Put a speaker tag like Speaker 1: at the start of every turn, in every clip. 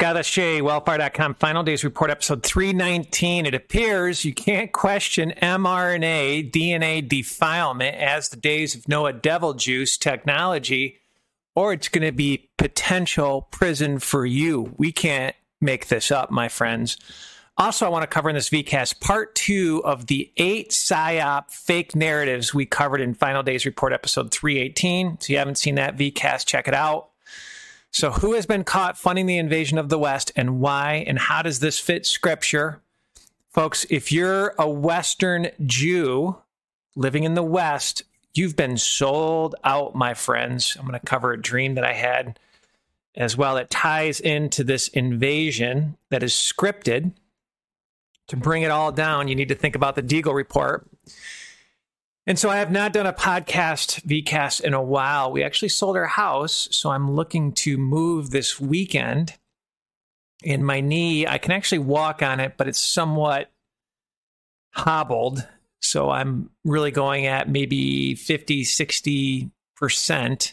Speaker 1: Scott S.J., wellfire.com, Final Days Report, episode 319. It appears you can't question mRNA DNA defilement as the days of Noah Devil Juice technology, or it's going to be potential prison for you. We can't make this up, my friends. Also, I want to cover in this VCast part two of the eight PSYOP fake narratives we covered in Final Days Report, episode 318. So, you haven't seen that VCast, check it out. So, who has been caught funding the invasion of the West and why? And how does this fit scripture? Folks, if you're a Western Jew living in the West, you've been sold out, my friends. I'm going to cover a dream that I had as well that ties into this invasion that is scripted. To bring it all down, you need to think about the Deagel report. And so I have not done a podcast VCast in a while. We actually sold our house, so I'm looking to move this weekend. In my knee, I can actually walk on it, but it's somewhat hobbled. So I'm really going at maybe 50, 60%.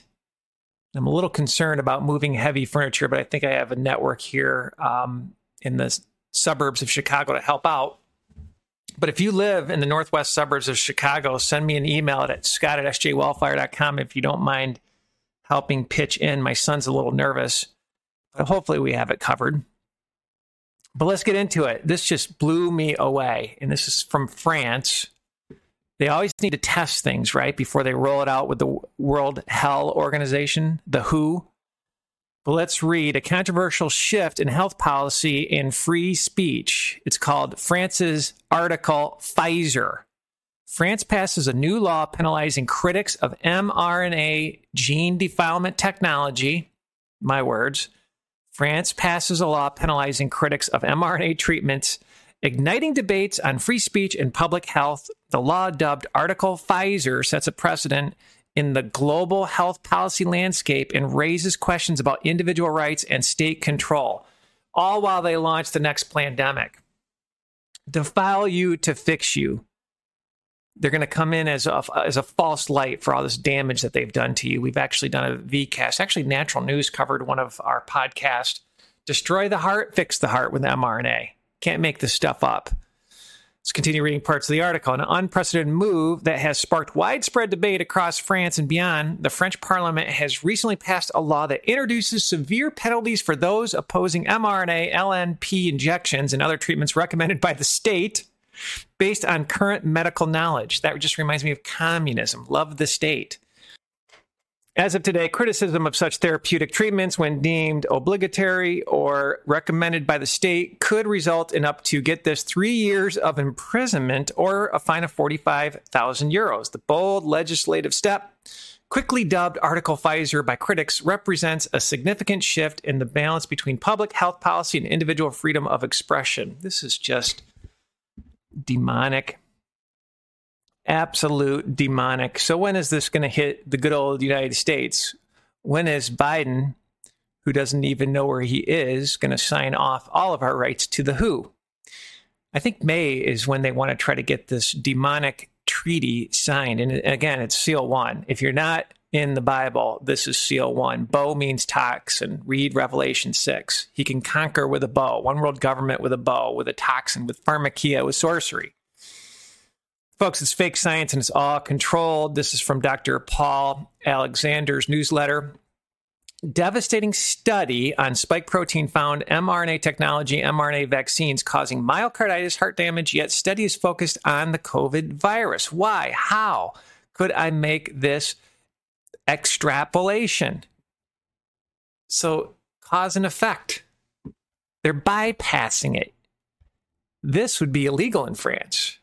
Speaker 1: I'm a little concerned about moving heavy furniture, but I think I have a network here um, in the suburbs of Chicago to help out. But if you live in the northwest suburbs of Chicago, send me an email at scott at sjwellfire.com if you don't mind helping pitch in. My son's a little nervous, but hopefully we have it covered. But let's get into it. This just blew me away. And this is from France. They always need to test things, right, before they roll it out with the World Health Organization, the WHO. But let's read a controversial shift in health policy in free speech. It's called France's Article Pfizer. France passes a new law penalizing critics of mRNA gene defilement technology. My words. France passes a law penalizing critics of mRNA treatments, igniting debates on free speech and public health. The law, dubbed Article Pfizer, sets a precedent in the global health policy landscape and raises questions about individual rights and state control, all while they launch the next pandemic. Defile you to fix you. They're going to come in as a, as a false light for all this damage that they've done to you. We've actually done a VCast. Actually, Natural News covered one of our podcasts Destroy the Heart, Fix the Heart with mRNA. Can't make this stuff up. Let's continue reading parts of the article. An unprecedented move that has sparked widespread debate across France and beyond. The French parliament has recently passed a law that introduces severe penalties for those opposing mRNA, LNP injections, and other treatments recommended by the state based on current medical knowledge. That just reminds me of communism. Love the state. As of today, criticism of such therapeutic treatments, when deemed obligatory or recommended by the state, could result in up to, get this, three years of imprisonment or a fine of 45,000 euros. The bold legislative step, quickly dubbed Article Pfizer by critics, represents a significant shift in the balance between public health policy and individual freedom of expression. This is just demonic absolute demonic. So when is this going to hit the good old United States? When is Biden, who doesn't even know where he is, going to sign off all of our rights to the WHO? I think May is when they want to try to get this demonic treaty signed. And again, it's seal one. If you're not in the Bible, this is seal one. Bow means toxin. Read Revelation 6. He can conquer with a bow, one world government with a bow, with a toxin, with pharmakia, with sorcery. Folks, it's fake science and it's all controlled. This is from Dr. Paul Alexander's newsletter. Devastating study on spike protein found mRNA technology, mRNA vaccines causing myocarditis, heart damage, yet study is focused on the COVID virus. Why? How could I make this extrapolation? So, cause and effect. They're bypassing it. This would be illegal in France.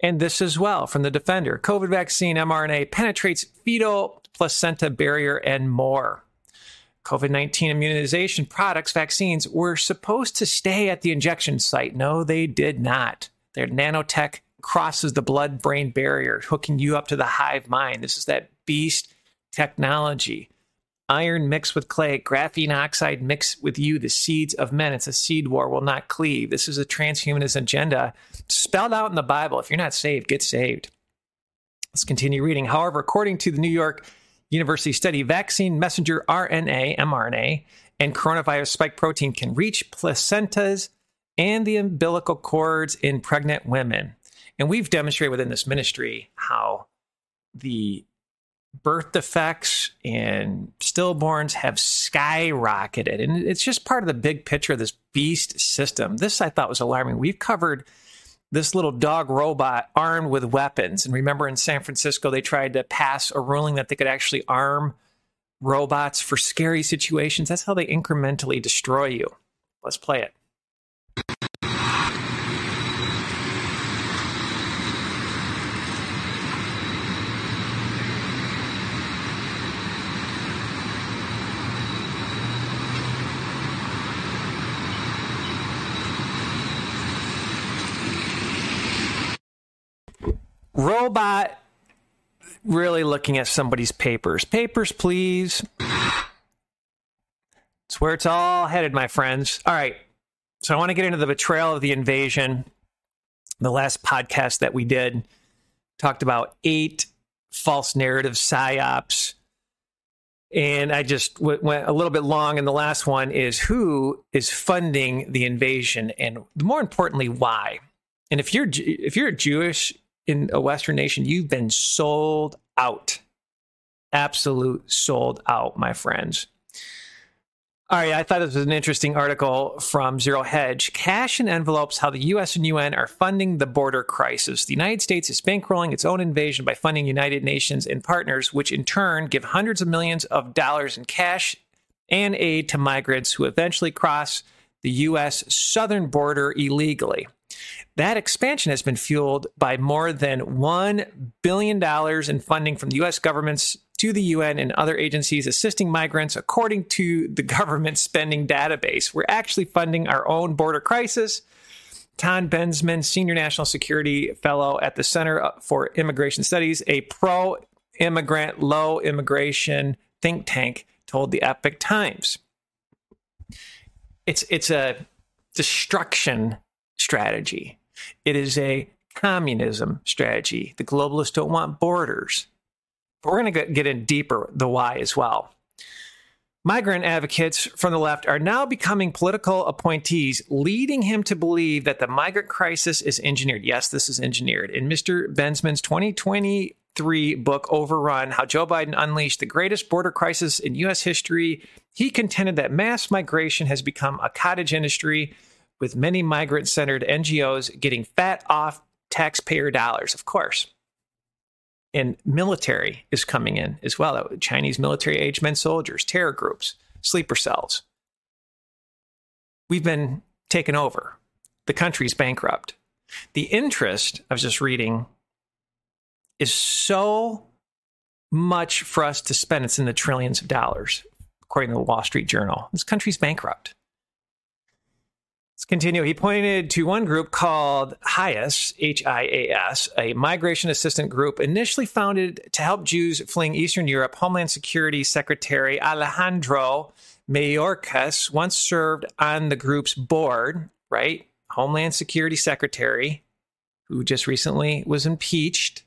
Speaker 1: And this as well from the defender COVID vaccine mRNA penetrates fetal placenta barrier and more. COVID 19 immunization products, vaccines, were supposed to stay at the injection site. No, they did not. Their nanotech crosses the blood brain barrier, hooking you up to the hive mind. This is that beast technology iron mixed with clay, graphene oxide mixed with you, the seeds of men. It's a seed war, will not cleave. This is a transhumanist agenda spelled out in the Bible. If you're not saved, get saved. Let's continue reading. However, according to the New York University study, vaccine messenger RNA, mRNA, and coronavirus spike protein can reach placentas and the umbilical cords in pregnant women. And we've demonstrated within this ministry how the birth defects and stillborns have skyrocketed. And it's just part of the big picture of this beast system. This I thought was alarming. We've covered this little dog robot armed with weapons. And remember in San Francisco, they tried to pass a ruling that they could actually arm robots for scary situations. That's how they incrementally destroy you. Let's play it. Robot really looking at somebody's papers. Papers, please. It's where it's all headed, my friends. All right. So I want to get into the betrayal of the invasion. The last podcast that we did talked about eight false narrative psyops. And I just w- went a little bit long. And the last one is who is funding the invasion, and more importantly, why. And if you're if you're Jewish in a Western nation, you've been sold out. Absolute sold out, my friends. All right, I thought this was an interesting article from Zero Hedge. Cash and envelopes, how the US and UN are funding the border crisis. The United States is bankrolling its own invasion by funding United Nations and partners, which in turn give hundreds of millions of dollars in cash and aid to migrants who eventually cross the US southern border illegally. That expansion has been fueled by more than $1 billion in funding from the U.S. governments to the UN and other agencies assisting migrants, according to the government spending database. We're actually funding our own border crisis. Tom Bensman, Senior National Security Fellow at the Center for Immigration Studies, a pro immigrant, low immigration think tank, told the Epoch Times. It's, it's a destruction strategy. It is a communism strategy. The globalists don't want borders. But we're going to get in deeper the why as well. Migrant advocates from the left are now becoming political appointees, leading him to believe that the migrant crisis is engineered. Yes, this is engineered. In Mr. Bensman's 2023 book, Overrun How Joe Biden Unleashed the Greatest Border Crisis in U.S. History, he contended that mass migration has become a cottage industry with many migrant centered NGOs getting fat off taxpayer dollars, of course. And military is coming in as well. Chinese military age men soldiers, terror groups, sleeper cells. We've been taken over. The country's bankrupt. The interest, I was just reading, is so much for us to spend. It's in the trillions of dollars, according to the Wall Street Journal. This country's bankrupt. Let's continue. He pointed to one group called HIAS, H I A S, a migration assistant group initially founded to help Jews fleeing Eastern Europe. Homeland Security Secretary Alejandro Mayorkas once served on the group's board, right? Homeland Security Secretary, who just recently was impeached.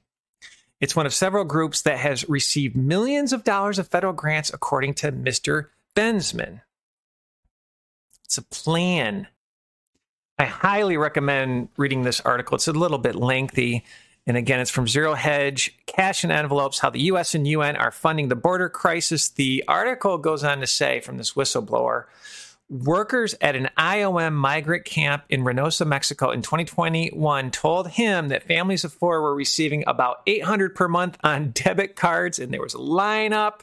Speaker 1: It's one of several groups that has received millions of dollars of federal grants, according to Mr. Bensman. It's a plan I highly recommend reading this article. It's a little bit lengthy. And again, it's from Zero Hedge, Cash and Envelopes, how the US and UN are funding the border crisis. The article goes on to say from this whistleblower workers at an IOM migrant camp in Reynosa, Mexico in 2021 told him that families of four were receiving about 800 per month on debit cards, and there was a lineup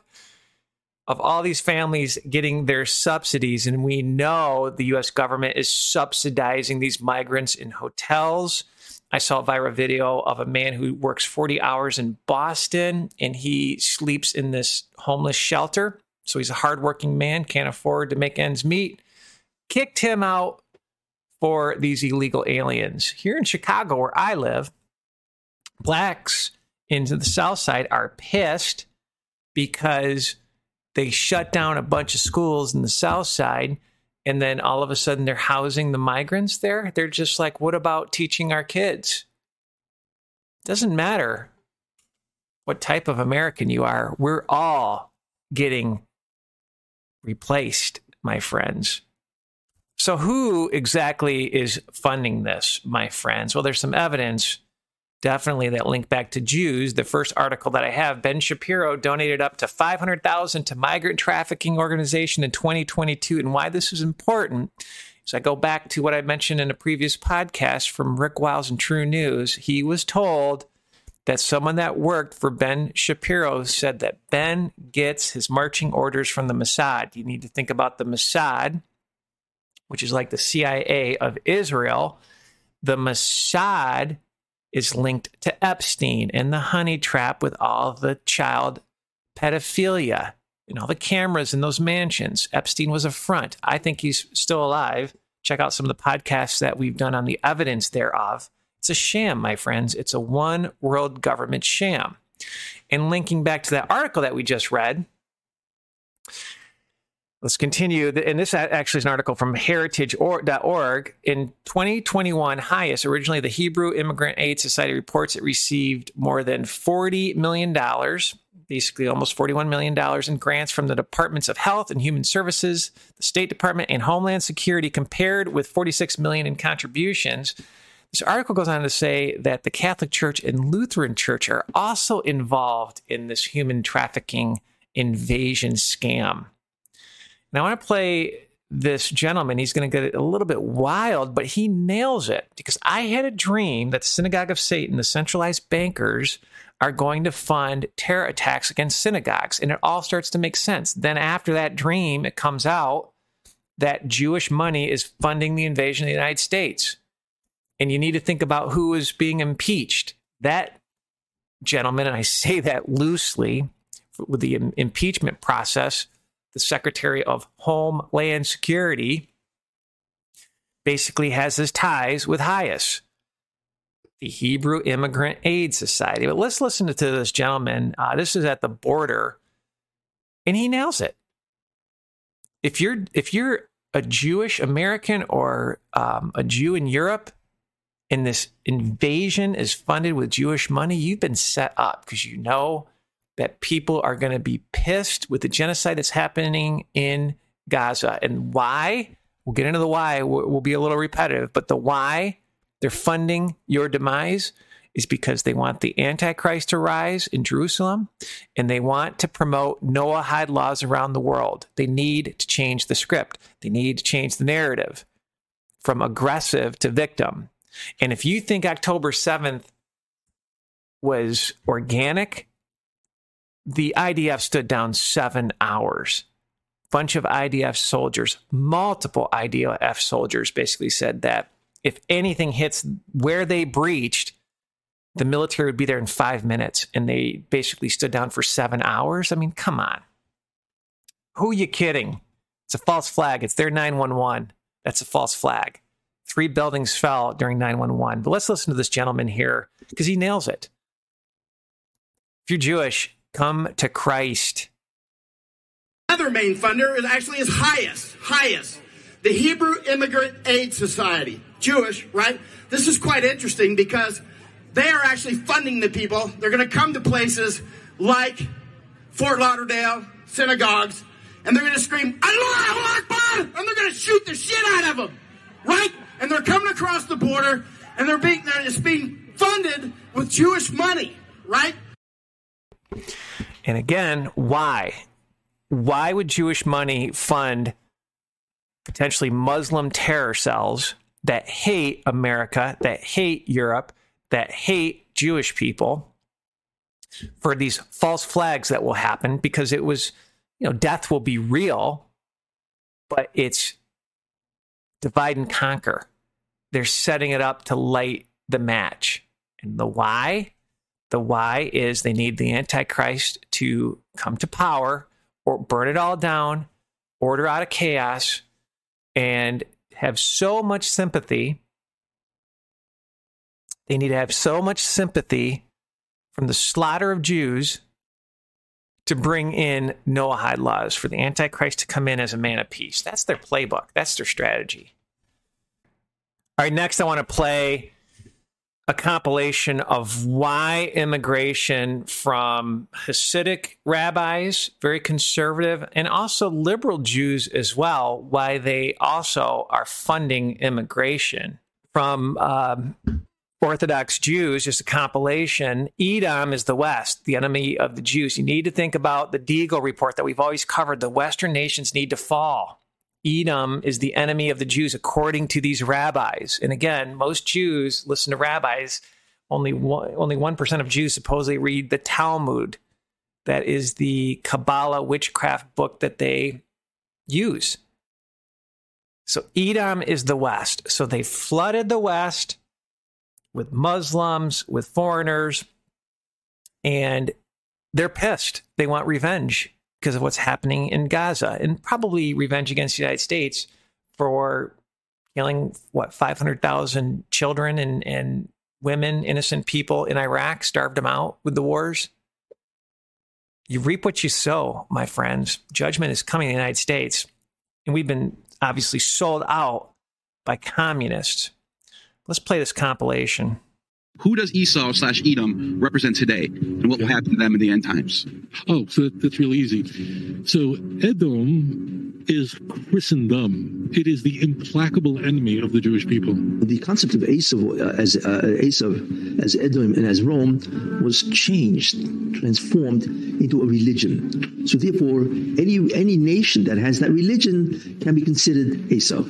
Speaker 1: of all these families getting their subsidies. And we know the US government is subsidizing these migrants in hotels. I saw a viral video of a man who works 40 hours in Boston and he sleeps in this homeless shelter. So he's a hardworking man, can't afford to make ends meet. Kicked him out for these illegal aliens. Here in Chicago, where I live, blacks into the South Side are pissed because they shut down a bunch of schools in the south side and then all of a sudden they're housing the migrants there they're just like what about teaching our kids doesn't matter what type of american you are we're all getting replaced my friends. So, who exactly is funding this, my friends? Well, there's some evidence definitely that link back to Jews. The first article that I have, Ben Shapiro donated up to 500,000 to migrant trafficking organization in 2022 and why this is important. So I go back to what I mentioned in a previous podcast from Rick Wiles and TruNews. He was told that someone that worked for Ben Shapiro said that Ben gets his marching orders from the Mossad. You need to think about the Mossad, which is like the CIA of Israel. The Mossad is linked to Epstein and the honey trap with all the child pedophilia and all the cameras in those mansions. Epstein was a front. I think he's still alive. Check out some of the podcasts that we've done on the evidence thereof. It's a sham, my friends. It's a one world government sham. And linking back to that article that we just read, let's continue. And this actually is an article from heritage.org. In 2021, HIAS, originally the Hebrew Immigrant Aid Society, reports it received more than $40 million, basically almost $41 million in grants from the Departments of Health and Human Services, the State Department, and Homeland Security, compared with 46 million in contributions this article goes on to say that the Catholic Church and Lutheran Church are also involved in this human trafficking invasion scam. Now, I want to play this gentleman. He's going to get a little bit wild, but he nails it because I had a dream that the Synagogue of Satan, the centralized bankers, are going to fund terror attacks against synagogues. And it all starts to make sense. Then, after that dream, it comes out that Jewish money is funding the invasion of the United States and you need to think about who is being impeached. That gentleman, and I say that loosely, with the impeachment process, the Secretary of Homeland Security basically has his ties with HIAS, the Hebrew Immigrant Aid Society. But let's listen to this gentleman. Uh, this is at the border, and he nails it. If you're if you're a Jewish American or um, a Jew in Europe, and this invasion is funded with Jewish money, you've been set up because you know that people are going to be pissed with the genocide that's happening in Gaza. And why? We'll get into the why. We'll be a little repetitive, but the why they're funding your demise is because they want the Antichrist to rise in Jerusalem and they want to promote Noahide laws around the world. They need to change the script, they need to change the narrative from aggressive to victim. And if you think October 7th was organic, the IDF stood down seven hours. Bunch of IDF soldiers, multiple IDF soldiers basically said that if anything hits where they breached, the military would be there in five minutes. And they basically stood down for seven hours. I mean, come on. Who are you kidding? It's a false flag. It's their 911. That's a false flag. Three buildings fell during 911. But let's listen to this gentleman here because he nails it. If you're Jewish, come to Christ.
Speaker 2: Other main funder is actually is HIAS. HIAS, the Hebrew Immigrant Aid Society. Jewish, right? This is quite interesting because they are actually funding the people. They're going to come to places like Fort Lauderdale, synagogues, and they're going to scream, Allah Akbar! And they're going to shoot the shit out of them, right? and they're coming across the border, and they're being it's being funded with Jewish money, right?
Speaker 1: And again, why? Why would Jewish money fund potentially Muslim terror cells that hate America, that hate Europe, that hate Jewish people for these false flags that will happen because it was, you know, death will be real, but it's divide and conquer. They're setting it up to light the match. And the why? The why is they need the Antichrist to come to power or burn it all down, order out of chaos, and have so much sympathy. They need to have so much sympathy from the slaughter of Jews to bring in Noahide laws for the Antichrist to come in as a man of peace. That's their playbook. That's their strategy. All right, next I want to play a compilation of why immigration from Hasidic rabbis, very conservative, and also liberal Jews as well, why they also are funding immigration. From um, Orthodox Jews, just a compilation. Edom is the West, the enemy of the Jews. You need to think about the Deagel report that we've always covered. The Western nations need to fall. Edom is the enemy of the Jews, according to these rabbis. And again, most Jews listen to rabbis. Only one, only one percent of Jews supposedly read the Talmud. That is the Kabbalah witchcraft book that they use. So Edom is the West. So they flooded the West with Muslims, with foreigners, and they're pissed. They want revenge because of what's happening in Gaza and probably revenge against the United States for killing what 500,000 children and and women, innocent people in Iraq, starved them out with the wars. You reap what you sow, my friends. Judgment is coming in the United States, and we've been obviously sold out by communists. Let's play this compilation.
Speaker 3: Who does Esau slash Edom represent today, and what will happen to them in the end times?
Speaker 4: Oh, so that's really easy. So Edom is Christendom. It is the implacable enemy of the Jewish people.
Speaker 5: The concept of Esau uh, as uh, Esau as Edom and as Rome was changed, transformed into a religion. So therefore, any any nation that has that religion can be considered Esau.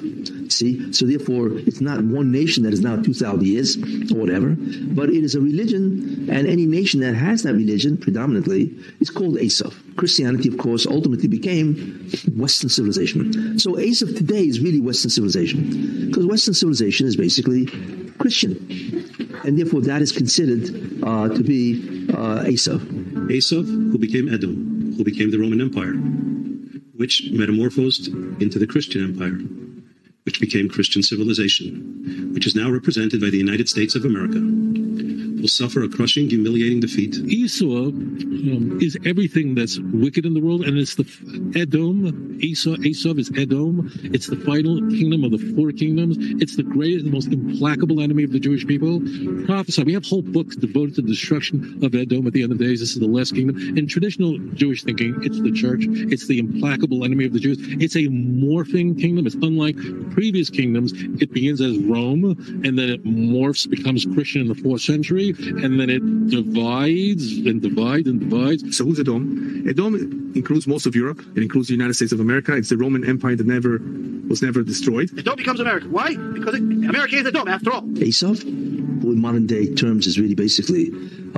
Speaker 5: See, so therefore, it's not one nation that is now two thousand years or whatever, but it is a religion, and any nation that has that religion predominantly is called Esau. Christianity, of course, ultimately became Western civilization. So Esau today is really Western civilization because Western civilization is basically Christian, and therefore that is considered uh, to be uh. Esau,
Speaker 6: who became Edom, who became the Roman Empire, which metamorphosed into the Christian Empire which became Christian civilization, which is now represented by the United States of America, will suffer a crushing, humiliating defeat.
Speaker 4: Esau um, is everything that's wicked in the world, and it's the Edom. Esau, Esau is Edom. It's the final kingdom of the four kingdoms. It's the greatest, the most implacable enemy of the Jewish people. Prophesy. We have whole books devoted to the destruction of Edom at the end of days. This is the last kingdom. In traditional Jewish thinking, it's the church. It's the implacable enemy of the Jews. It's a morphing kingdom. It's unlike previous kingdoms. It begins as Rome, and then it morphs, becomes Christian in the fourth century and then it divides and divides and divides.
Speaker 7: So who's Edom? Edom includes most of Europe. It includes the United States of America. It's the Roman Empire that never was never destroyed.
Speaker 2: Edom becomes America. Why? Because it, America is Edom, after all.
Speaker 5: Esau, who in modern day terms is really basically,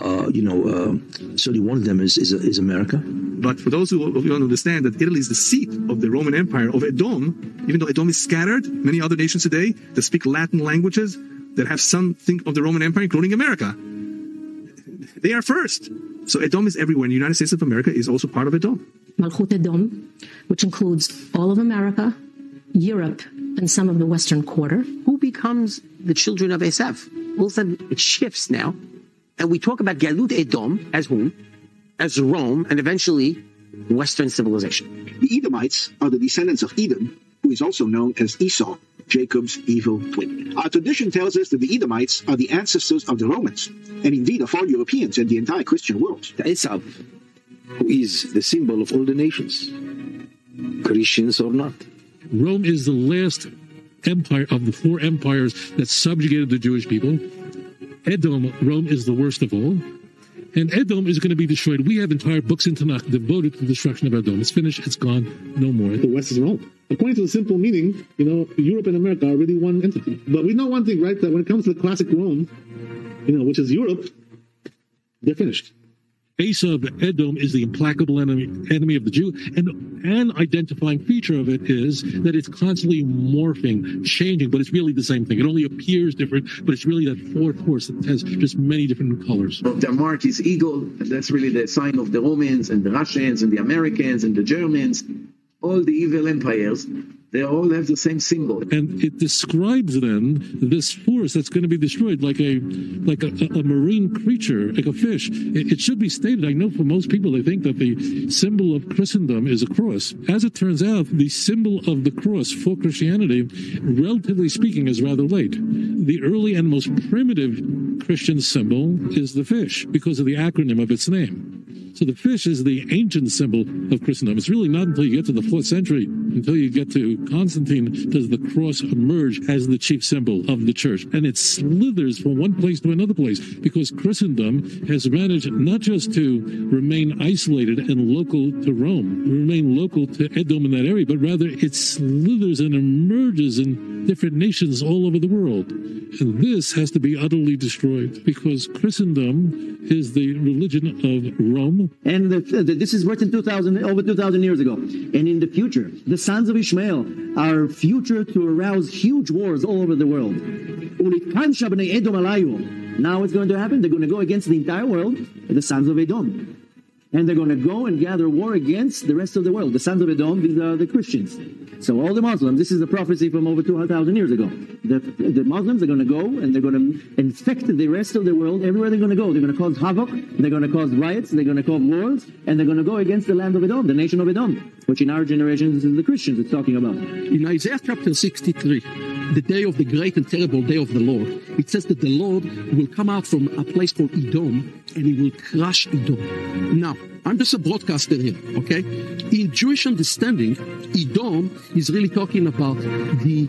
Speaker 5: uh, you know, uh, certainly one of them is, is, is America.
Speaker 7: But for those who don't understand that Italy is the seat of the Roman Empire of Edom, even though Edom is scattered, many other nations today that speak Latin languages, that have something of the Roman Empire, including America. They are first. So Edom is everywhere. And the United States of America is also part of Edom.
Speaker 8: Malchut Edom, which includes all of America, Europe, and some of the Western Quarter.
Speaker 9: Who becomes the children of Esav? All of a sudden, it shifts now. And we talk about Galut Edom as whom? As Rome, and eventually Western civilization.
Speaker 10: The Edomites are the descendants of Edom, who is also known as Esau, Jacob's evil twin. Our tradition tells us that the Edomites are the ancestors of the Romans, and indeed of all Europeans and the entire Christian world.
Speaker 5: The Esau, who is the symbol of all the nations, Christians or not.
Speaker 4: Rome is the last empire of the four empires that subjugated the Jewish people. Edom, Rome is the worst of all. And Edom is going to be destroyed. We have entire books in Tanakh devoted to the destruction of Edom. It's finished. It's gone. No more.
Speaker 11: The West is Rome. According to the simple meaning, you know, Europe and America are really one entity. But we know one thing, right? That when it comes to the classic Rome, you know, which is Europe, they're finished.
Speaker 4: Esau, Edom, is the implacable enemy, enemy of the Jew. And an identifying feature of it is that it's constantly morphing, changing, but it's really the same thing. It only appears different, but it's really that fourth horse that has just many different colors.
Speaker 12: Their mark is eagle. That's really the sign of the Romans and the Russians and the Americans and the Germans. All the evil empires they all have the same symbol.
Speaker 4: And it describes then this force that's going to be destroyed like a like a, a marine creature, like a fish. It, it, should be stated. I know for most people they think that the symbol of Christendom is a cross. As it turns out, the symbol of the cross for Christianity, relatively speaking, is rather late. The early and most primitive Christian symbol is the fish because of the acronym of its name. So the fish is the ancient symbol of Christendom. It's really not until you get to the fourth century, until you get to Constantine, does the cross emerge as the chief symbol of the church. And it slithers from one place to another place because Christendom has managed not just to remain isolated and local to Rome, remain local to Edom in that area, but rather it slithers and emerges in different nations all over the world. And this has to be utterly destroyed because Christendom is the religion of Rome.
Speaker 13: And the, this is written 2000, over 2,000 years ago. And in the future, the sons of Ishmael are future to arouse huge wars all over the world. Now it's going to happen. They're going to go against the entire world, the sons of Edom and they're going to go and gather war against the rest of the world. The sons of Edom, these are the Christians. So all the Muslims, this is a prophecy from over 2,000 years ago. The, the Muslims are going to go and they're going to infect the rest of the world everywhere they're going to go. They're going to cause havoc, they're going to cause riots, they're going to cause wars, and they're going to go against the land of Edom, the nation of Edom, which in our generation, is the Christians it's talking about.
Speaker 14: In Isaiah chapter 63, the day of the great and terrible day of the Lord, it says that the Lord will come out from a place called Edom and he will crush Edom. Now, I'm just a broadcaster here, okay? In Jewish understanding, Edom is really talking about the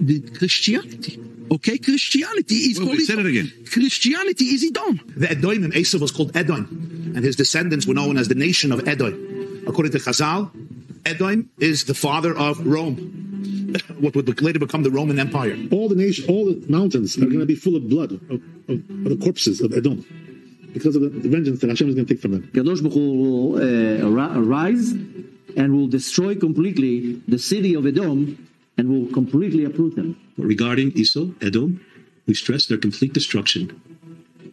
Speaker 14: the Christianity. Okay, Christianity is
Speaker 15: Wait, wait, say it again.
Speaker 14: Christianity is Edom.
Speaker 15: The Edoim, Esav was called Edom, and his descendants were known as the nation of Edom. According to Chazal, Edom is the father of Rome. What would later become the Roman Empire.
Speaker 11: All the nation, all the mountains are going to be full of blood of, of, of the corpses of Edom because of the, the vengeance that Hashem is going to take from them.
Speaker 13: Kadosh Baruch will uh, arise and will destroy completely the city of Edom and will completely uproot them.
Speaker 6: Regarding Esau, Edom, we stress their complete destruction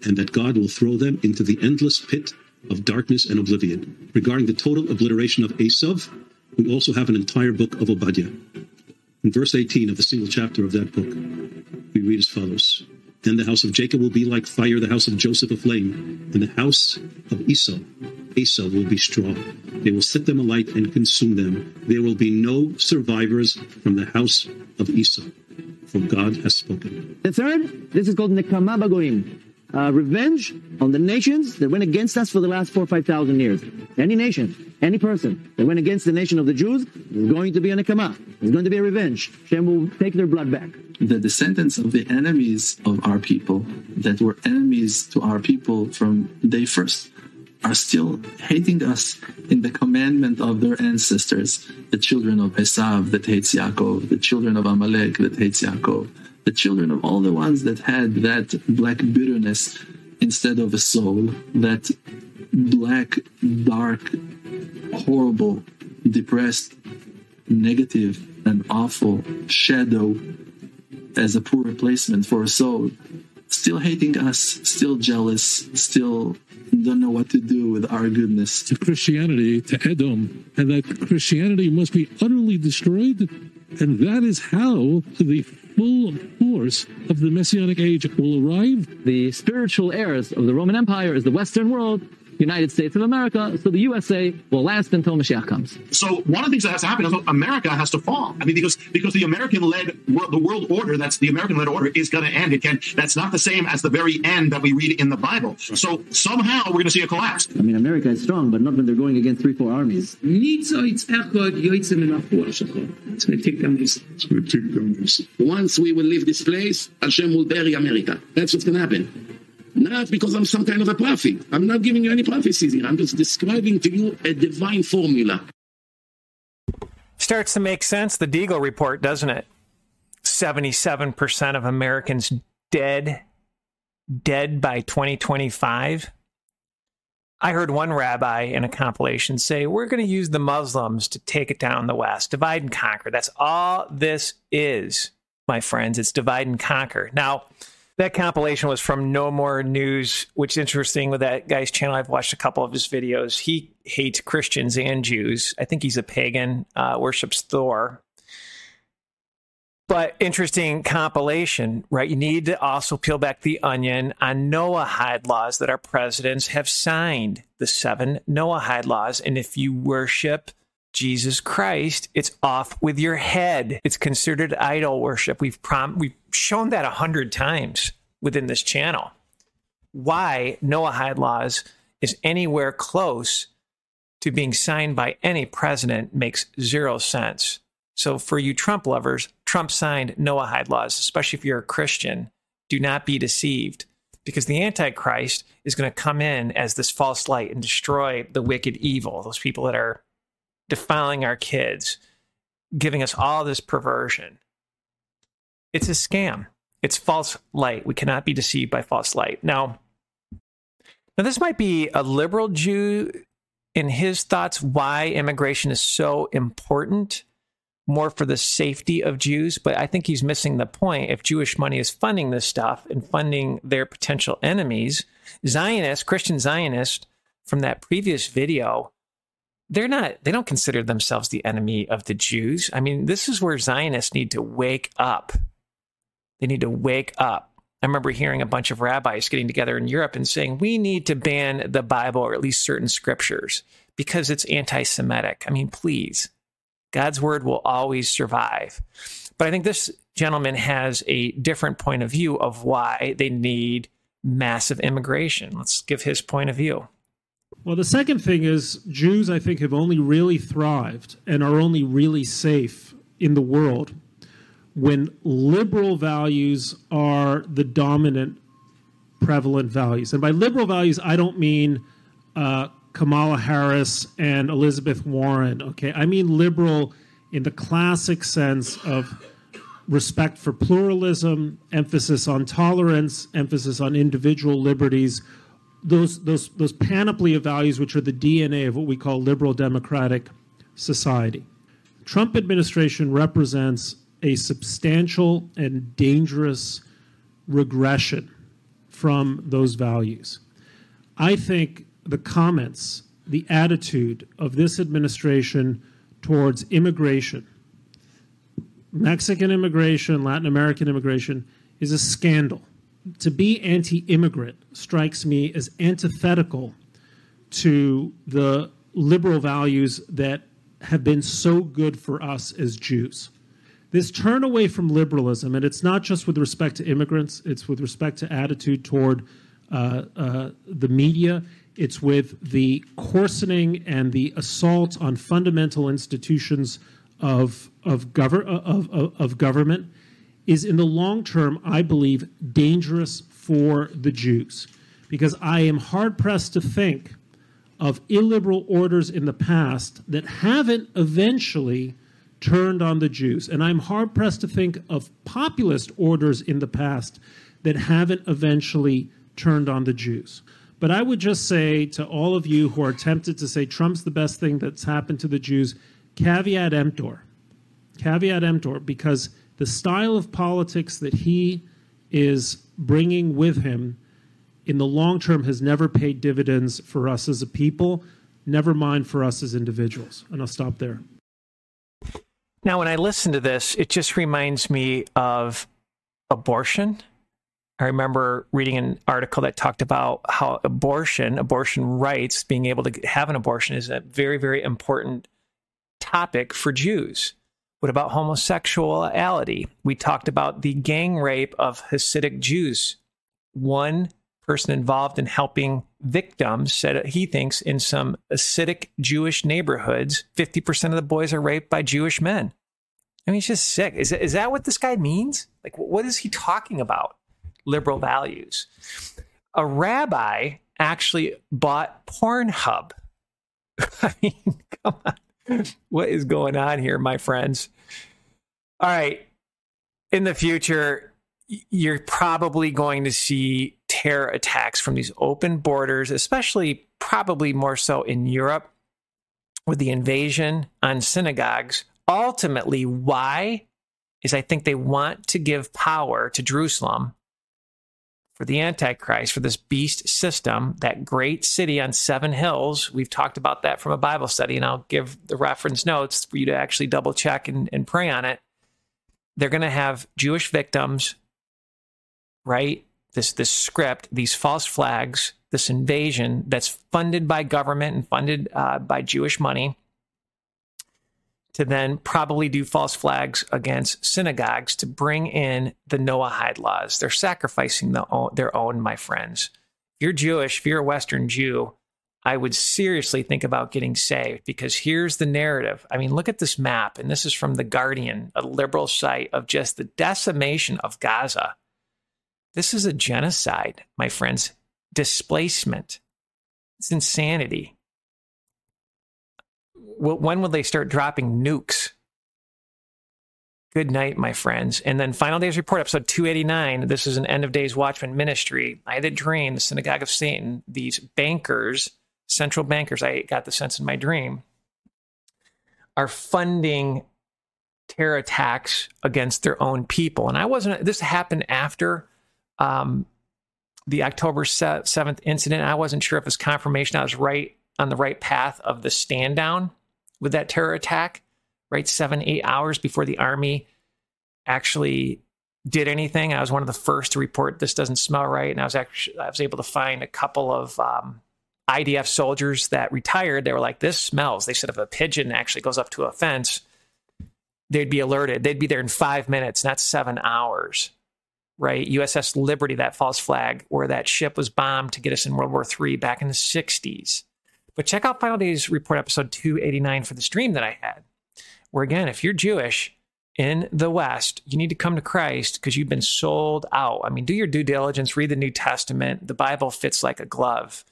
Speaker 6: and that God will throw them into the endless pit of darkness and oblivion. Regarding the total obliteration of Esav, we also have an entire book of Obadiah. In verse 18 of the single chapter of that book, we read as follows Then the house of Jacob will be like fire, the house of Joseph a flame, and the house of Esau, Esau will be straw. They will set them alight and consume them. There will be no survivors from the house of Esau, for God has spoken.
Speaker 13: The third, this is called Nekama Bagoim. Uh, revenge on the nations that went against us for the last four or five thousand years. Any nation, any person that went against the nation of the Jews is going to be a nekama. It's going to be a revenge. Shem will take their blood back.
Speaker 16: The descendants of the enemies of our people, that were enemies to our people from day first, are still hating us in the commandment of their ancestors, the children of Esav that hates Yaakov, the children of Amalek that hates Yaakov, the children of all the ones that had that black bitterness instead of a soul, that black, dark, horrible, depressed, negative, and awful shadow as a poor replacement for a soul. Still hating us, still jealous, still don't know what to do with our goodness.
Speaker 4: To Christianity, to Edom, and that Christianity must be utterly destroyed. And that is how the full force of the Messianic age will arrive.
Speaker 17: The spiritual heirs of the Roman Empire is the Western world, United States of America, so the USA will last until Mashiach comes.
Speaker 15: So one of the things that has to happen is America has to fall. I mean, because because the American-led world, the world order, that's the American-led order, is going to end. It can. That's not the same as the very end that we read in the Bible. So somehow we're going to see a collapse.
Speaker 13: I mean, America is strong, but not when they're going against three, four armies.
Speaker 18: It's going to take down this. It's going to take down this.
Speaker 14: Once we will leave this place, Hashem will bury America. That's what's going to happen. Not because I'm some kind of a prophet. I'm not giving you any prophecies here. I'm just describing to you a divine formula.
Speaker 1: Starts to make sense, the Deagel report, doesn't it? 77% of Americans dead, dead by 2025. I heard one rabbi in a compilation say, We're going to use the Muslims to take it down the West, divide and conquer. That's all this is, my friends. It's divide and conquer. Now, that compilation was from No More News, which is interesting with that guy's channel. I've watched a couple of his videos. He hates Christians and Jews. I think he's a pagan, uh, worships Thor. But interesting compilation, right? You need to also peel back the onion on Noahide laws that our presidents have signed, the seven Noahide laws. And if you worship Jesus Christ, it's off with your head. It's considered idol worship. We've prom- we've shown that a hundred times within this channel. why Noahide laws is anywhere close to being signed by any president makes zero sense. So, for you Trump lovers, Trump signed Noahide laws, especially if you're a Christian. Do not be deceived because the Antichrist is going to come in as this false light and destroy the wicked evil, those people that are defiling our kids, giving us all this perversion. It's a scam. It's false light. We cannot be deceived by false light. Now, now this might be a liberal Jew in his thoughts why immigration is so important more for the safety of Jews, but I think he's missing the point. If Jewish money is funding this stuff and funding their potential enemies, Zionists, Christian Zionists from that previous video, they're not, they don't consider themselves the enemy of the Jews. I mean, this is where Zionists need to wake up. They need to wake up. I remember hearing a bunch of rabbis getting together in Europe and saying, we need to ban the Bible or at least certain scriptures because it's anti Semitic. I mean, please God's word will always survive. But I think this gentleman has a different point of view of why they need massive immigration. Let's give his point of view.
Speaker 19: Well, the second thing is Jews, I think, have only really thrived and are only really safe in the world when liberal values are the dominant prevalent values. And by liberal values, I don't mean uh, Kamala Harris and Elizabeth Warren. Okay, I mean liberal in the classic sense of respect for pluralism, emphasis on tolerance, emphasis on individual liberties. Those those those panoply of values, which are the DNA of what we call liberal democratic society. Trump administration represents a substantial and dangerous regression from those values. I think the comments, the attitude of this administration towards immigration, Mexican immigration, Latin American immigration, is a scandal. To be anti immigrant strikes me as antithetical to the liberal values that have been so good for us as Jews. This turn away from liberalism, and it's not just with respect to immigrants, it's with respect to attitude toward uh, uh, the media, it's with the coarsening and the assault on fundamental institutions of of, gover- of, of, of government is in the long term, I believe, dangerous for the Jews. Because I am hard pressed to think of illiberal orders in the past that haven't eventually turned on the Jews. And I'm hard pressed to think of populist orders in the past that haven't eventually turned on the Jews. But I would just say to all of you who are tempted to say Trump's the best thing that's happened to the Jews, caveat emptor. Caveat emptor, because the style of politics that he is bringing with him in the long term has never paid dividends for us as a people, never mind for us as individuals. And I'll stop there.
Speaker 1: Now, when I listen to this, it just reminds me of abortion I remember reading an article that talked about how abortion, abortion rights, being able to have an abortion is a very, very important topic for Jews. What about homosexuality? We talked about the gang rape of Hasidic Jews. One person involved in helping victims said he thinks in some Hasidic Jewish neighborhoods, 50% of the boys are raped by Jewish men. I mean, it's just sick. Is, is that what this guy means? Like, what is he talking about? liberal values. A rabbi actually bought Pornhub. I mean, come on. What is going on here, my friends? All right. In the future, you're probably going to see terror attacks from these open borders, especially probably more so in Europe with the invasion on synagogues. Ultimately, why? Is I think they want to give power to Jerusalem for the Antichrist, for this beast system, that great city on seven hills. We've talked about that from a Bible study, and I'll give the reference notes for you to actually double check and, and pray on it. They're going to have Jewish victims, right? This, this script, these false flags, this invasion that's funded by government and funded uh, by Jewish money to then probably do false flags against synagogues to bring in the Noahide laws. They're sacrificing the, their own, my friends. if you're Jewish, if you're a Western Jew, I would seriously think about getting saved because here's the narrative. I mean, look at this map, and this is from The Guardian, a liberal site of just the decimation of Gaza. This is a genocide, my friends, displacement. It's insanity. When will they start dropping nukes? Good night, my friends. And then Final Days Report, episode 289. This is an end of days watchman ministry. I had a dream, the synagogue of Satan, these bankers, central bankers, I got the sense in my dream, are funding terror attacks against their own people. And I wasn't, this happened after um, the October 7th incident. I wasn't sure if it was confirmation I was right on the right path of the stand down with that terror attack right? Seven, eight hours before the army actually did anything. I was one of the first to report this doesn't smell right, and I was actually I was able to find a couple of um, IDF soldiers that retired. They were like, "This smells." They said if a pigeon actually goes up to a fence, they'd be alerted. They'd be there in five minutes, not seven hours. Right? USS Liberty, that false flag, where that ship was bombed to get us in World War III back in the 60s. But check out Final Days Report episode 289 for the stream that I had where again, if you're Jewish in the West, you need to come to Christ because you've been sold out. I mean, do your due diligence, read the New Testament. The Bible fits like a glove.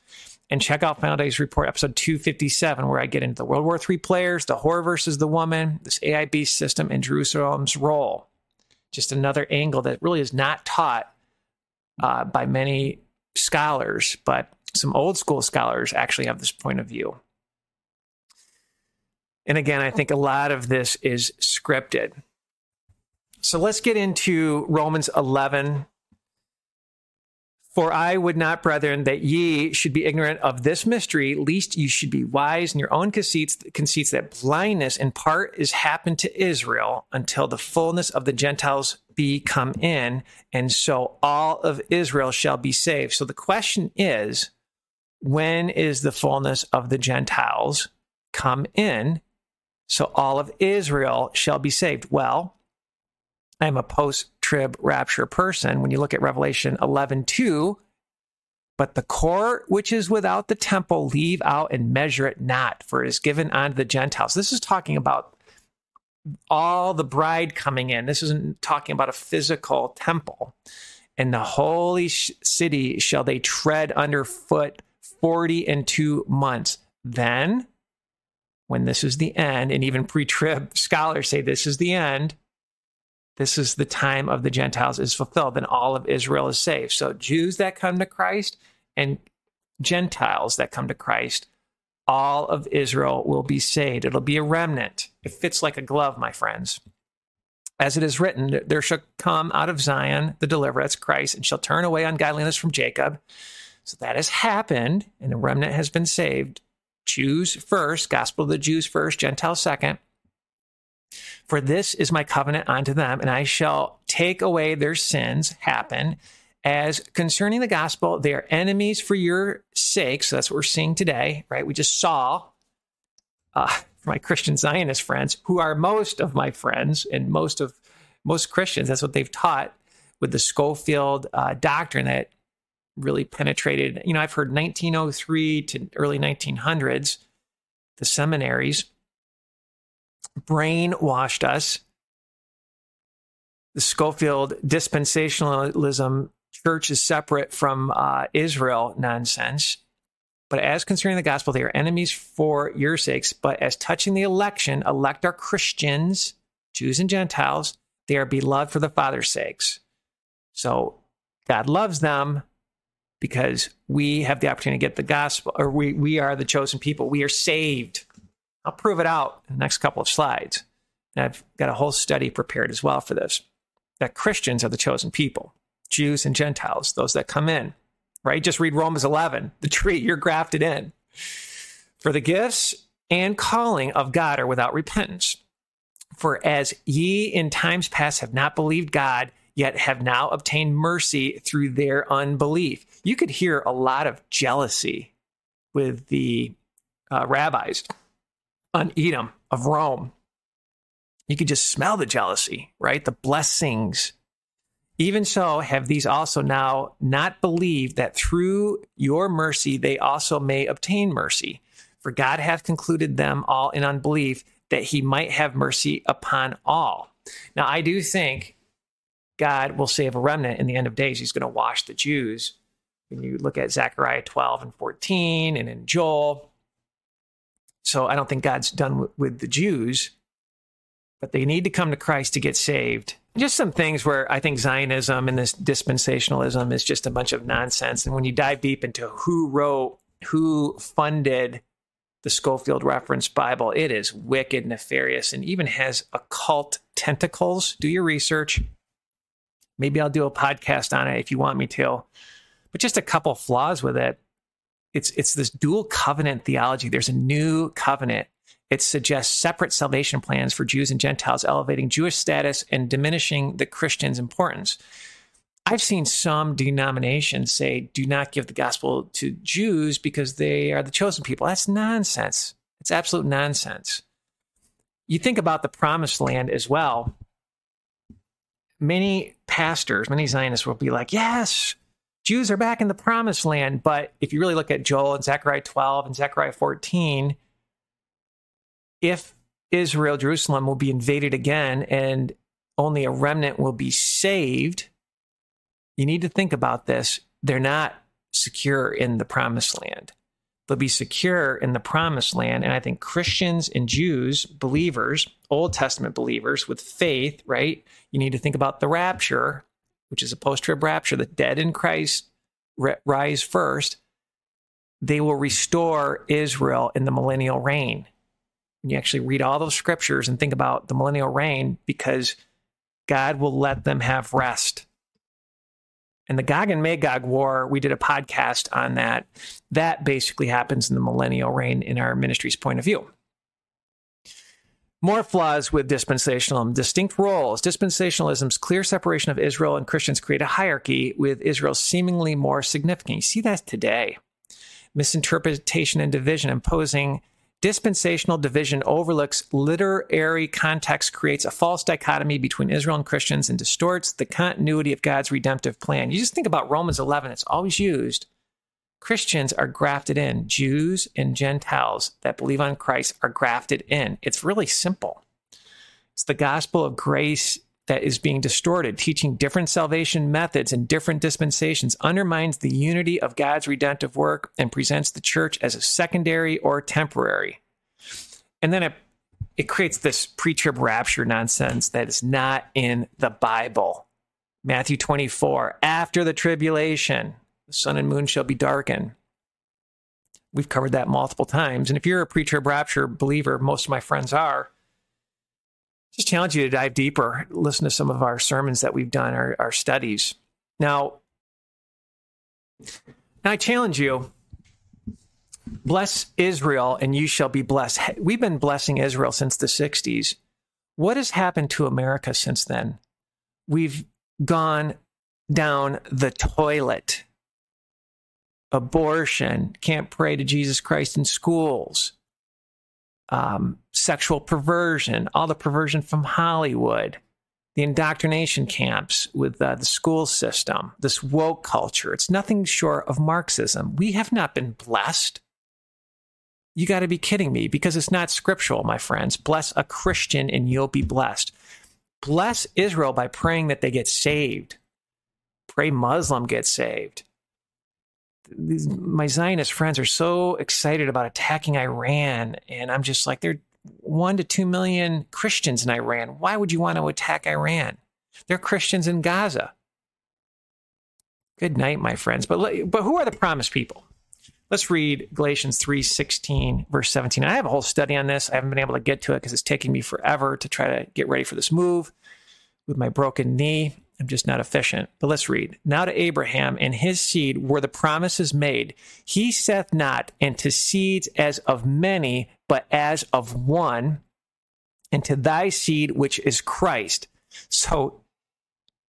Speaker 1: And check out Final Days Report, episode 257, where I get into the World War III players, the whore versus the woman, this AIB system, and Jerusalem's role. Just another angle that really is not taught uh, by many scholars, but some old school scholars actually have this point of view. And again, I think a lot of this is scripted. So let's get into Romans 11. For I would not, brethren, that ye should be ignorant of this mystery, least you should be wise in your own conceits, conceits that blindness in part is happened to Israel until the fullness of the Gentiles be come in, and so all of Israel shall be saved. So the question is, when is the fullness of the Gentiles come in? So all of Israel shall be saved. Well, I'm a post trib rapture person. When you look at Revelation 11 2, but the court which is without the temple, leave out and measure it not, for it is given unto the Gentiles. This is talking about all the bride coming in. This isn't talking about a physical temple. And the holy city shall they tread underfoot 40 and two months. Then when this is the end, and even pre trib scholars say this is the end, this is the time of the Gentiles is fulfilled, then all of Israel is saved. So Jews that come to Christ and Gentiles that come to Christ, all of Israel will be saved. It'll be a remnant. It fits like a glove, my friends. As it is written, there shall come out of Zion the deliverer, that's Christ, and shall turn away ungodliness from Jacob. So that has happened, and a remnant has been saved. Jews first, gospel of the Jews first, Gentiles second. For this is my covenant unto them, and I shall take away their sins, happen. As concerning the gospel, they are enemies for your sake. So that's what we're seeing today, right? We just saw uh, for my Christian Zionist friends, who are most of my friends and most of most Christians, that's what they've taught with the Scofield uh, doctrine that really penetrated. You know, I've heard 1903 to early 1900s, the seminaries brainwashed us. The Scofield dispensationalism church is separate from uh, Israel nonsense. But as concerning the gospel, they are enemies for your sakes. But as touching the election, elect are Christians, Jews and Gentiles. They are beloved for the Father's sakes. So God loves them because we have the opportunity to get the gospel, or we, we are the chosen people. We are saved. I'll prove it out in the next couple of slides. And I've got a whole study prepared as well for this that Christians are the chosen people, Jews and Gentiles, those that come in, right? Just read Romans 11, the tree, you're grafted in. For the gifts and calling of God are without repentance. For as ye in times past have not believed God, yet have now obtained mercy through their unbelief. You could hear a lot of jealousy with the uh, rabbis on Edom of Rome. You could just smell the jealousy, right? The blessings. Even so, have these also now not believed that through your mercy they also may obtain mercy? For God hath concluded them all in unbelief, that he might have mercy upon all. Now, I do think God will save a remnant in the end of days. He's going to wash the Jews. When you look at Zechariah 12 and 14 and in Joel. So I don't think God's done with the Jews, but they need to come to Christ to get saved just some things where I think Zionism and this dispensationalism is just a bunch of nonsense. And when you dive deep into who wrote, who funded the Scofield Reference Bible, it is wicked, nefarious, and even has occult tentacles. Do your research. Maybe I'll do a podcast on it if you want me to. But just a couple flaws with it. It's it's this dual covenant theology. There's a new covenant it suggests separate salvation plans for Jews and Gentiles, elevating Jewish status and diminishing the Christians' importance. I've seen some denominations say, do not give the gospel to Jews because they are the chosen people. That's nonsense. It's absolute nonsense. You think about the promised land as well. Many pastors, many Zionists will be like, yes, Jews are back in the promised land. But if you really look at Joel and Zechariah 12 and Zechariah 14, if Israel, Jerusalem will be invaded again and only a remnant will be saved, you need to think about this. They're not secure in the promised land. They'll be secure in the promised land. And I think Christians and Jews, believers, Old Testament believers with faith, right? You need to think about the rapture, which is a post trib rapture. The dead in Christ rise first. They will restore Israel in the millennial reign And you actually read all those scriptures and think about the millennial reign because God will let them have rest. And the Gog and Magog war, we did a podcast on that. That basically happens in the millennial reign in our ministry's point of view. More flaws with dispensationalism. Distinct roles. Dispensationalism's clear separation of Israel and Christians create a hierarchy with Israel seemingly more significant. You see that today. Misinterpretation and division imposing Dispensational division overlooks literary context, creates a false dichotomy between Israel and Christians, and distorts the continuity of God's redemptive plan. You just think about Romans 11, it's always used. Christians are grafted in, Jews and Gentiles that believe on Christ are grafted in. It's really simple. It's the gospel of grace that is being distorted, teaching different salvation methods and different dispensations, undermines the unity of God's redemptive work and presents the church as a secondary or temporary. And then it, it creates this pre trib rapture nonsense that is not in the Bible. Matthew 24, after the tribulation, the sun and moon shall be darkened. We've covered that multiple times. And if you're a pre trib rapture believer, most of my friends are, just challenge you to dive deeper, listen to some of our sermons that we've done, our, our studies. Now, now, I challenge you bless Israel and you shall be blessed. We've been blessing Israel since the 60s. What has happened to America since then? We've gone down the toilet. Abortion, can't pray to Jesus Christ in schools, um, sexual perversion, all the perversion from Hollywood, the indoctrination camps with uh, the school system, this woke culture. It's nothing short of Marxism. We have not been blessed. You got to be kidding me because it's not scriptural, my friends. Bless a Christian and you'll be blessed. Bless Israel by praying that they get saved. Pray Muslim gets saved these, my Zionist friends are so excited about attacking Iran, and I'm just like, there are one to two million Christians in Iran. Why would you want to attack Iran? They're Christians in Gaza. Good night, my friends. But but who are the promised people? Let's read Galatians 3 16, verse 17. I have a whole study on this. I haven't been able to get to it because it's taking me forever to try to get ready for this move with my broken knee. I'm just not efficient. But let's read. Now to Abraham and his seed were the promises made. He saith not, and to seeds as of many, but as of one, and to thy seed, which is Christ. So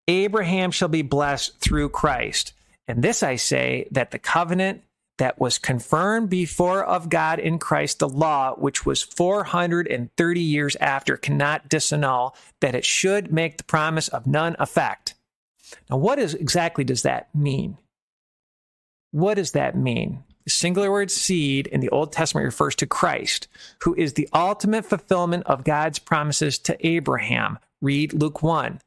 Speaker 1: Abraham shall be blessed through Christ. And this I say that the covenant that was confirmed before of God in Christ, the law, which was 430 years after, cannot disannul that it should make the promise of none effect. Now, what is exactly does that mean? What does that mean? The singular word seed in the Old Testament refers to Christ, who is the ultimate fulfillment of God's promises to Abraham. Read Luke 1.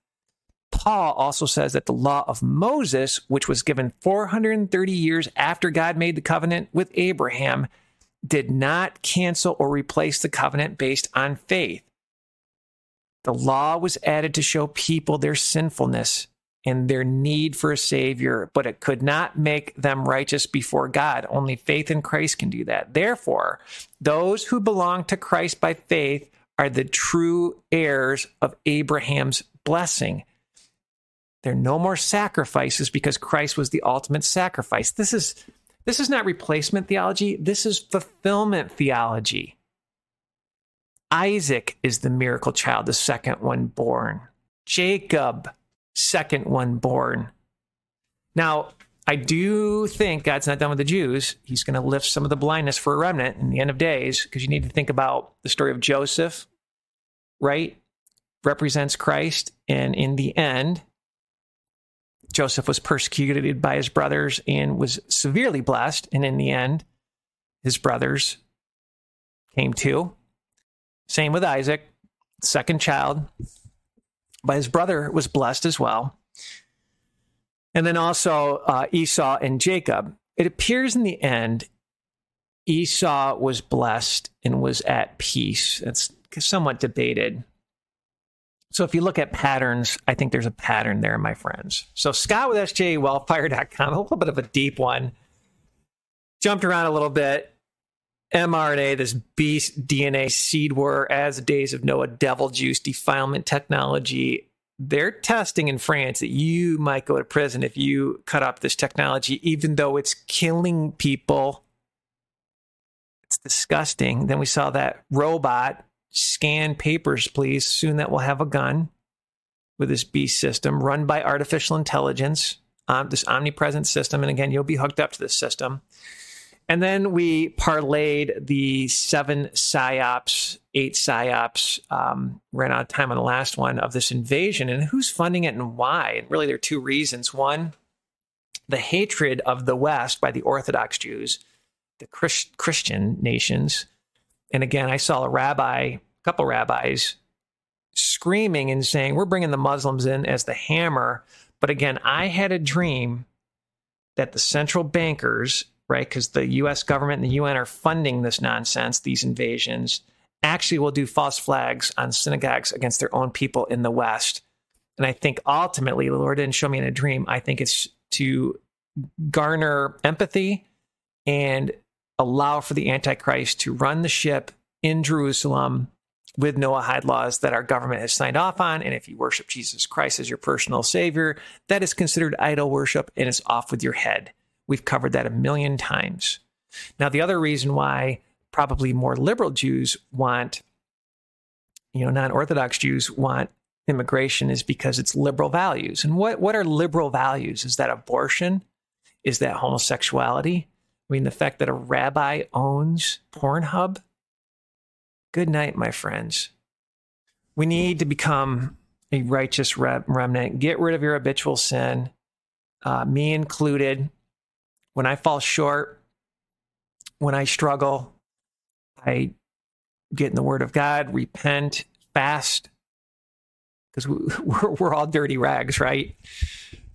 Speaker 1: Paul also says that the law of Moses, which was given 430 years after God made the covenant with Abraham, did not cancel or replace the covenant based on faith. The law was added to show people their sinfulness and their need for a Savior, but it could not make them righteous before God. Only faith in Christ can do that. Therefore, those who belong to Christ by faith are the true heirs of Abraham's blessing. There are no more sacrifices because Christ was the ultimate sacrifice. This is this is not replacement theology, this is fulfillment theology. Isaac is the miracle child, the second one born. Jacob second one born. Now, I do think God's not done with the Jews. He's going to lift some of the blindness for a remnant in the end of days because you need to think about the story of Joseph, right? Represents Christ. And in the end, Joseph was persecuted by his brothers and was severely blessed. And in the end, his brothers came to. Same with Isaac, second child, but his brother was blessed as well. And then also uh, Esau and Jacob. It appears in the end, Esau was blessed and was at peace. It's somewhat debated. So if you look at patterns, I think there's a pattern there, my friends. So Scott with sjwellfire.com, a little bit of a deep one. Jumped around a little bit. mRNA, this beast DNA seed war as the days of Noah, devil juice, defilement technology. They're testing in France that you might go to prison if you cut up this technology, even though it's killing people. It's disgusting. Then we saw that robot scan papers, please. Soon that will have a gun with this beast system run by artificial intelligence, um, this omnipresent system. And again, you'll be hooked up to this system. And then we parlayed the seven psyops, eight psyops, um, ran out of time on the last one of this invasion and who's funding it and why. And really, there are two reasons. One, the hatred of the West by the Orthodox Jews, the Christ- Christian nations. And again, I saw a rabbi, a couple rabbis, screaming and saying, We're bringing the Muslims in as the hammer. But again, I had a dream that the central bankers right? Because the US government and the UN are funding this nonsense, these invasions, actually will do false flags on synagogues against their own people in the West. And I think ultimately, the Lord didn't show me in a dream. I think it's to garner empathy and allow for the Antichrist to run the ship in Jerusalem with Noahide laws that our government has signed off on. And if you worship Jesus Christ as your personal savior, that is considered idol worship and it's off with your head. We've covered that a million times. Now, the other reason why probably more liberal Jews want, you know, non Orthodox Jews want immigration is because it's liberal values. And what, what are liberal values? Is that abortion? Is that homosexuality? I mean, the fact that a rabbi owns Pornhub? Good night, my friends. We need to become a righteous remnant. Get rid of your habitual sin, uh, me included when I fall short, when I struggle, I get in the Word of God, repent, fast, because we're, we're all dirty rags, right?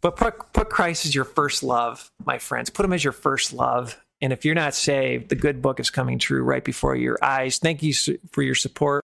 Speaker 1: But put, put Christ as your first love, my friends. Put him as your first love. And if you're not saved, the good book is coming true right before your eyes. Thank you for your support.